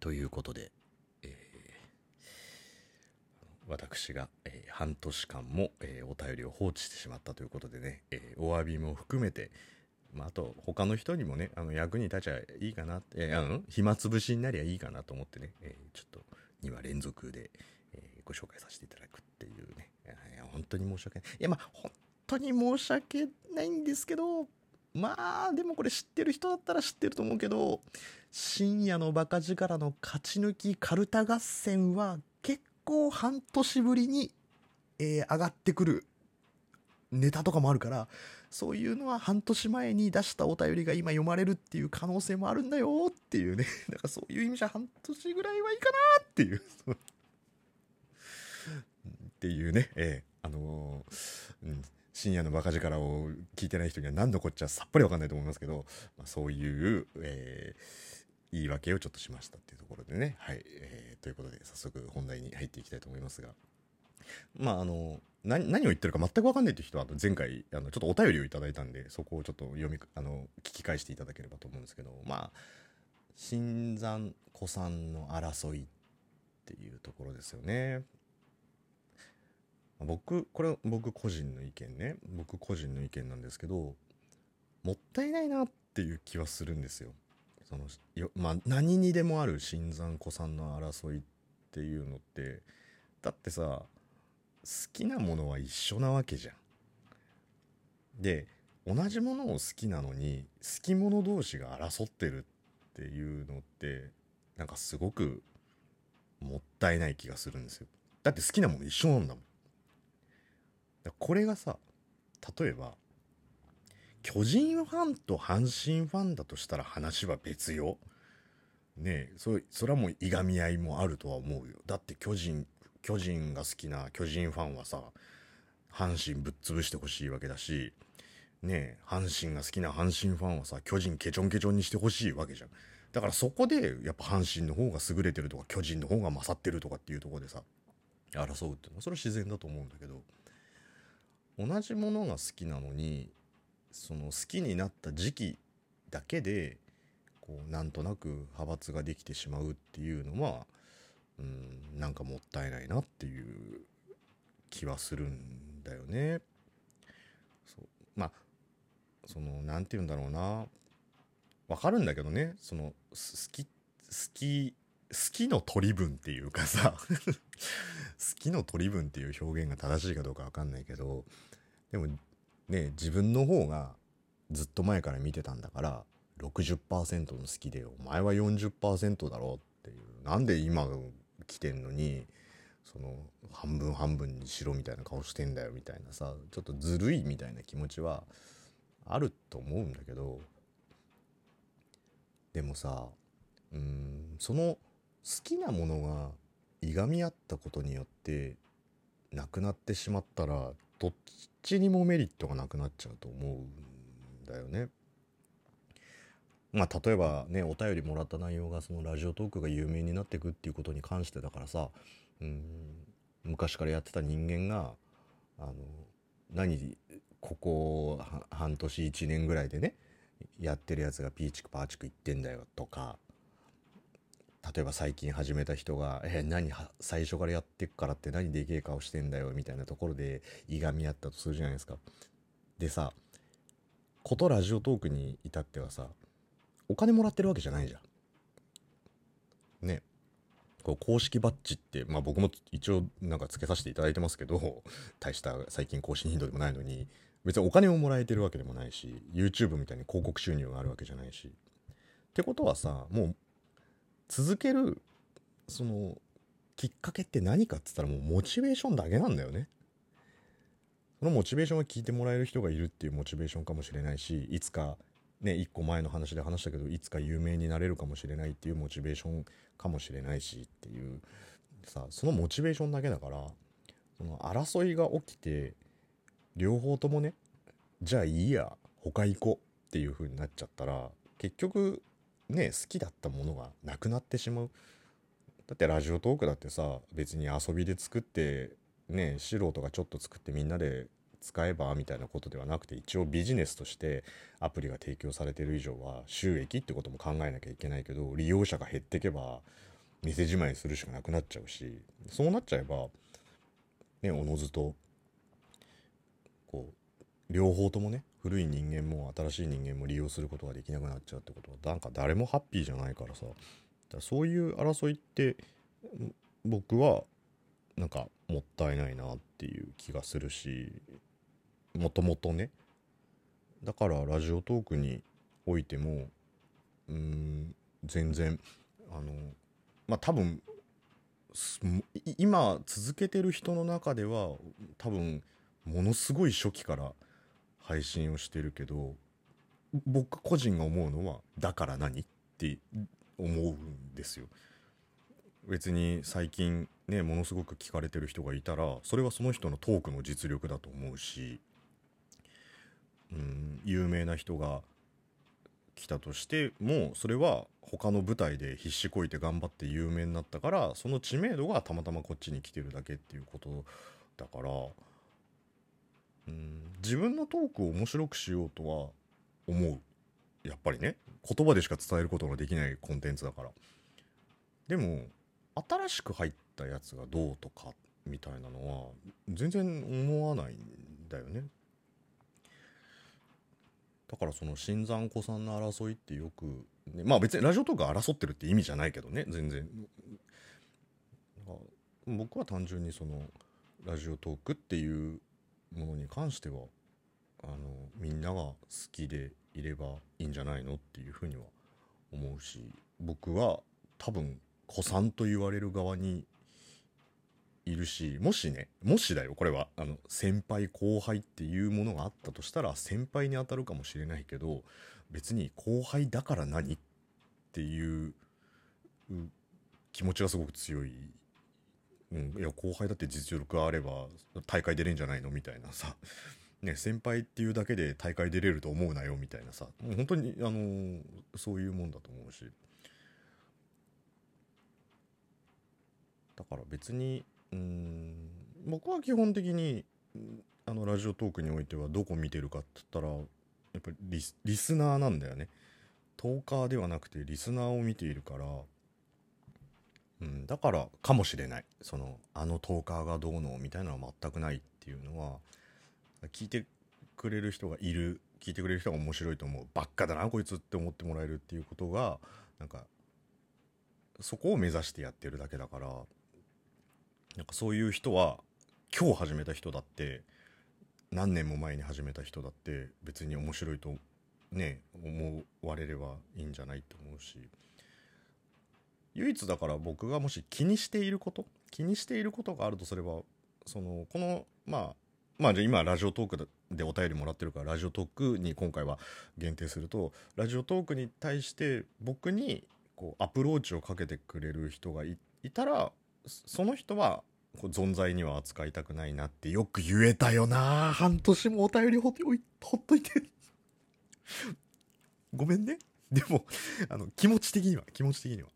ということで、えー私が、えー半年間も、えーお便りを放置してしまったということでね、えお詫びも含めて、まあ、あと他の人にもねあの役に立ちゃいいかな、えーうん、暇つぶしになりゃいいかなと思ってね、えちょっと2話連続で、えご紹介させていただくっていうね。い本当に申し訳ない。いやまあ本当に申し訳ないんですけどまあでもこれ知ってる人だったら知ってると思うけど深夜のバカ力の勝ち抜きカルタ合戦は結構半年ぶりに、えー上がってくるネタとかもあるからそういうのは半年前に出したお便りが今読まれるっていう可能性もあるんだよっていうね。だからそういう意味じゃ半年ぐらいはいいかなっていう。っていうね。えーあのーうん。深夜のバカ力を聞いてない人には何のこっちゃさっぱりわかんないと思いますけど、まあ、そういう、えー言い訳をちょっとしましたっていうところでね。はい。えーということで、早速本題に入っていきたいと思いますが。まあ、あの、何何を言ってるか全くわかんないっていう人は、前回、あの、ちょっとお便りをいただいたんで、そこをちょっと読み、あの、聞き返していただければと思うんですけど、まあ、新山子さんの争いっていうところですよね。僕、これ僕個人の意見ね。僕個人の意見なんですけど、もったいないなっていう気はするんですよ。そのよまあ何にでもある新山子さんの争いっていうのってだってさ好きなものは一緒なわけじゃん。で同じものを好きなのに好き者同士が争ってるっていうのってなんかすごくもったいない気がするんですよ。だって好きなもの一緒なんだもん。これがさ例えば巨人ファンと阪神ファンだとしたら話は別よ。ねえ、そそれはもういがみ合いもあるとは思うよ。だって巨人、巨人が好きな巨人ファンはさ、阪神ぶっ潰してほしいわけだし、ねえ、阪神が好きな阪神ファンはさ、巨人ケチョンケチョンにしてほしいわけじゃん。だからそこで、やっぱ阪神の方が優れてるとか、巨人の方が勝ってるとかっていうところでさ、争うっていうのは、それは自然だと思うんだけど、同じものが好きなのに、その好きになった時期だけでこうなんとなく派閥ができてしまうっていうのはうんなんかもったいないなっていう気はするんだよね。そう。まあその何て言うんだろうな。わかるんだけどね。その好き好き好きの取り分っていうかさ。好きの取り分っていう表現が正しいかどうかわかんないけどでもね自分の方がずっと前から見てたんだから60%の好きでお前は40%だろうっていうなんで今来てんのにその半分半分にしろみたいな顔してんだよみたいなさちょっとずるいみたいな気持ちはあると思うんだけどでもさうんその好きなものがいがみ合ったことによってなくなってしまったらどっちにもメリットがなくなっちゃうと思うんだよね。まあ例えばねお便りもらった内容がそのラジオトークが有名になっていくっていうことに関してだからさうん昔からやってた人間があの何ここ半年1年ぐらいでねやってるやつがピーチクパーチク言ってんだよとか例えば最近始めた人が「え何最初からやってっからって何でけえ顔してんだよ」みたいなところでいがみ合ったとするじゃないですか。でさことラジオトークに至ってはさお金もらってるわけじゃないじゃん。ね。こう公式バッジって、まあ僕も一応なんかつけさせていただいてますけど、大した最近更新頻度でもないのに、別にお金をもらえてるわけでもないし、YouTube みたいに広告収入があるわけじゃないし。ってことはさ、もう続ける、その、きっかけって何かっつったらもうモチベーションだけなんだよね。そのモチベーションは聞いてもらえる人がいるっていうモチベーションかもしれないし、いつかね、一個前の話で話したけど、いつか有名になれるかもしれないっていうモチベーションかもしれないしっていう、さ、そのモチベーションだけだから、その争いが起きて、両方ともね、じゃあいいや、他行こうっていう風になっちゃったら、結局、ね、好きだったものがなくなってしまう。だってラジオトークだってさ、別に遊びで作って、ね、素人がちょっと作ってみんなで使えばみたいなことではなくて一応ビジネスとしてアプリが提供されてる以上は収益ってことも考えなきゃいけないけど利用者が減ってけば店じまいするしかなくなっちゃうしそうなっちゃえばねおのずとこう両方ともね古い人間も新しい人間も利用することができなくなっちゃうってことはなんか誰もハッピーじゃないからさ。だそういう争いって僕はなんかもったいないなっていう気がするしもともとね。だからラジオトークにおいてもうん全然あのまあ多分今続けてる人の中では多分ものすごい初期から配信をしてるけど僕個人が思うのはだから何って思うんですよ。別に最近ねものすごく聞かれてる人がいたらそれはその人のトークの実力だと思うし、うん、有名な人が来たとしてもそれは他の舞台で必死こいて頑張って有名になったからその知名度がたまたまこっちに来てるだけっていうことだから、うん、自分のトークを面白くしようとは思う。やっぱりね。言葉でしか伝えることができないコンテンツだから。でも新しく入ったやつがどうとかみたいなのは全然思わないんだよね。だからその新参子さんの争いってよく、ね、まあ別にラジオトーク争ってるって意味じゃないけどね全然。僕は単純にそのラジオトークっていうものに関してはあのみんなが好きでいればいいんじゃないのっていうふうには思うし僕は多分子さんと言われる側にいるしもしねもしだよこれは。あの先輩後輩っていうものがあったとしたら先輩に当たるかもしれないけど別に後輩だから何っていう気持ちがすごく強い、うん、いや後輩だって実力があれば大会出れんじゃないの？みたいなさ、ね、先輩っていうだけで大会出れると思うなよみたいなさ。もう本当にあのー、そういうもんだと思うし。だから別にうん僕は基本的にあのラジオトークにおいてはどこ見てるかって言ったらやっぱりリスナーなんだよね。トーカーではなくてリスナーを見ているから、だからかもしれない。そのあのトーカーがどうのみたいなのは全くないっていうのは聞いてくれる人がいる聞いてくれる人が面白いと思うばっかだなこいつって思ってもらえるっていうことがなんかそこを目指してやってるだけだからなんかそういう人は今日始めた人だって何年も前に始めた人だって別に面白いとね思われればいいんじゃないと思うし。唯一だから僕がもし気にしていること気にしていることがあるとすればそのこのまあまあじゃ今ラジオトークでお便りもらってるからラジオトークに今回は限定するとラジオトークに対して僕にこうアプローチをかけてくれる人がいたらその人は存在には扱いたくないなってよく言えたよな。半年もお便りほほっといてごめんね。でもあの気持ち的には気持ち的には。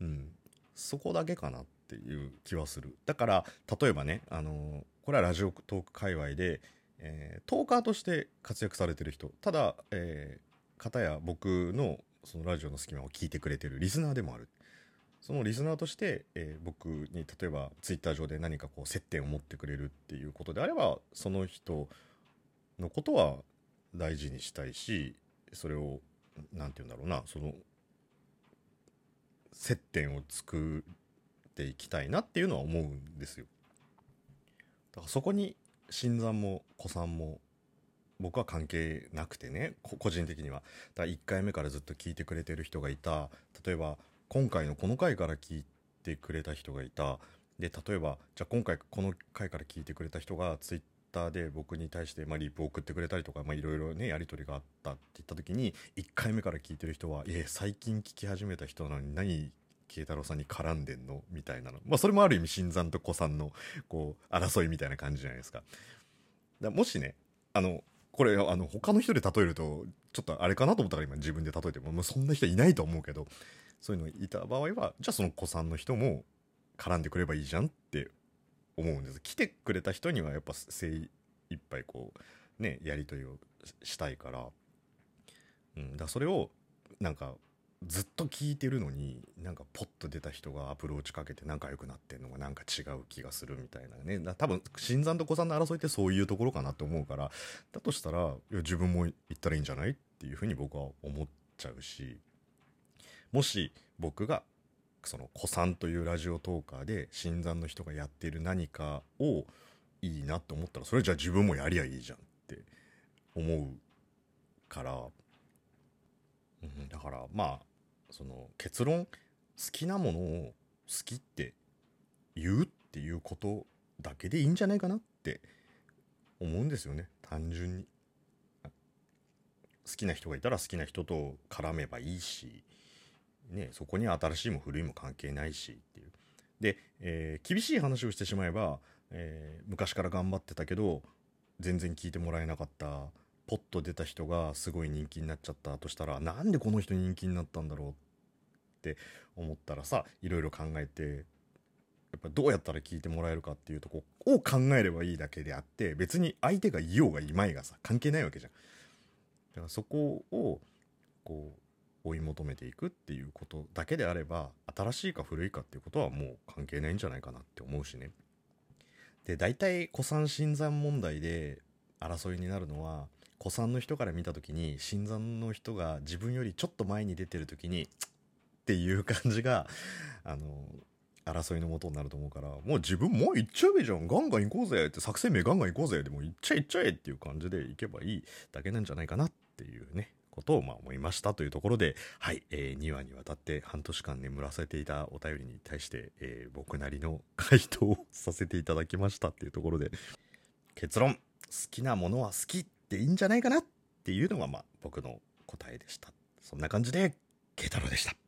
うん。そこだけかなっていう気はする。だから例えばねあのこれはラジオトーク界隈で、えー、トーカーとして活躍されてる人。ただ、えー、方や僕のそのラジオの隙間を聞いてくれてるリスナーでもある。そのリスナーとして、えー、僕に例えばツイッター上で何かこう接点を持ってくれるっていうことであればその人のことは大事にしたいしそれを何て言うんだろうなその接点を作っていきたいなっていうのは思うんですよ。だからそこに新参も子さんも僕は関係なくてね個人的には。だから1回目からずっと聞いてくれてる人がいた。例えば今回のこの回から聞いてくれた人がいた。で例えばじゃあ今回この回から聞いてくれた人がツイッターで僕に対して、まあ、リプを送ってくれたりとかいろいろねやり取りがあったって言った時に1回目から聞いてる人は「いえ最近聞き始めた人なのに何慶太郎さんに絡んでんの?」みたいなのまあそれもある意味新参と古参のこう争いみたいな感じじゃないですか。だもしねあのこれあの他の人で例えるとちょっとあれかなと思ったから今自分で例えてももうそんな人いないと思うけどそういうのいた場合はじゃあその子さんの人も絡んでくればいいじゃんって思うんです。来てくれた人にはやっぱ精一杯こうねやり取りをしたいから、うん、だそれをなんかずっと聞いてるのになんかポッと出た人がアプローチかけて仲良くなってんのがなんか違う気がするみたいなね。多分新参と古参の争いってそういうところかなって思うからだとしたらいや自分も行ったらいいんじゃない？っていうふうに僕は思っちゃうしもし僕がその古参というラジオトーカーで新参の人がやっている何かをいいなって思ったらそれじゃあ自分もやりゃいいじゃんって思うから、うん、だからまあその結論好きなものを好きって言うっていうことだけでいいんじゃないかなって思うんですよね。単純に。好きな人がいたら好きな人と絡めばいいし、ね、そこに新しいも古いも関係ないしっていうで、えー厳しい話をしてしまえば、えー昔から頑張ってたけど全然聞いてもらえなかったポッと出た人がすごい人気になっちゃったとしたらなんでこの人人気になったんだろうって思ったらさいろいろ考えてやっぱどうやったら聞いてもらえるかっていうとこを考えればいいだけであって別に相手がいようがいまいがさ関係ないわけじゃん。だからそこをこう追い求めていくっていうことだけであれば新しいか古いかっていうことはもう関係ないんじゃないかなって思うしね。で大体古参新参問題で争いになるのは古参の人から見た時に新参の人が自分よりちょっと前に出てる時に「っていう感じがあの争いのもとになると思うからもう自分もう行っちゃえばいいじゃんガンガン行こうぜって作戦名ガンガン行こうぜでも行っちゃえ行っちゃえっていう感じで行けばいいだけなんじゃないかなっていうねことをまあ思いましたというところではい、え2話にわたって半年間眠らせていたお便りに対して、えー僕なりの回答をさせていただきましたっていうところで結論好きなものは好きっていいんじゃないかなっていうのがまあ僕の答えでした。そんな感じで慶太郎でした。